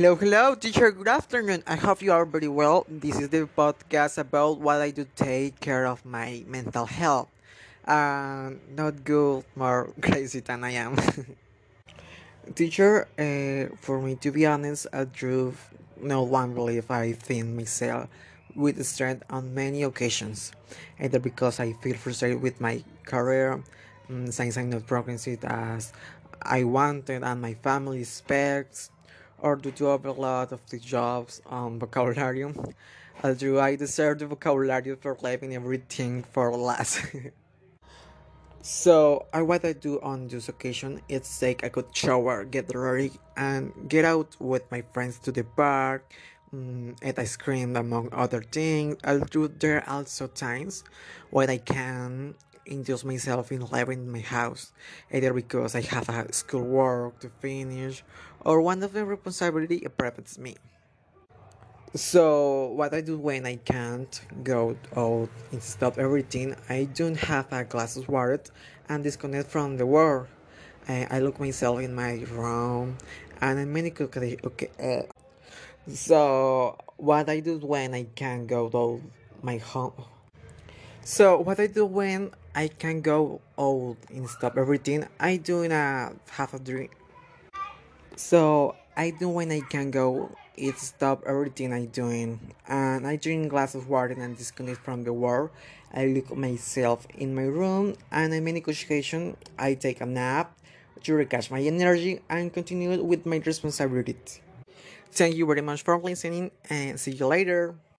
Hello, hello, teacher. Good afternoon. I hope you are very well. This is the podcast about what I do take care of my mental health. Uh, not good, more crazy than I am. teacher, uh, for me to be honest, I drew no one believe I think myself with strength on many occasions, either because I feel frustrated with my career, mm, since I'm not progressing as I wanted and my family expects or due a lot of the jobs um, vocabulary. Although I deserve the vocabulary for leaving everything for last. so I what I do on this occasion is take a good shower, get ready, and get out with my friends to the park, um, eat ice cream among other things. I'll do there also times when I can induce myself in leaving my house, either because I have a schoolwork to finish or one of the responsibility prevents me. So what I do when I can't go out and stop everything, I don't have a glass of water and disconnect from the world. I, I look myself in my room and I many okay, okay uh, so what I do when I can't go out my home so what I do when I can go out and stop everything, I do in a half a drink. So I do when I can go it stop everything I doing and I drink glass of water and disconnect from the world. I look myself in my room and in many occasions I take a nap to recharge my energy and continue with my responsibility. Thank you very much for listening and see you later.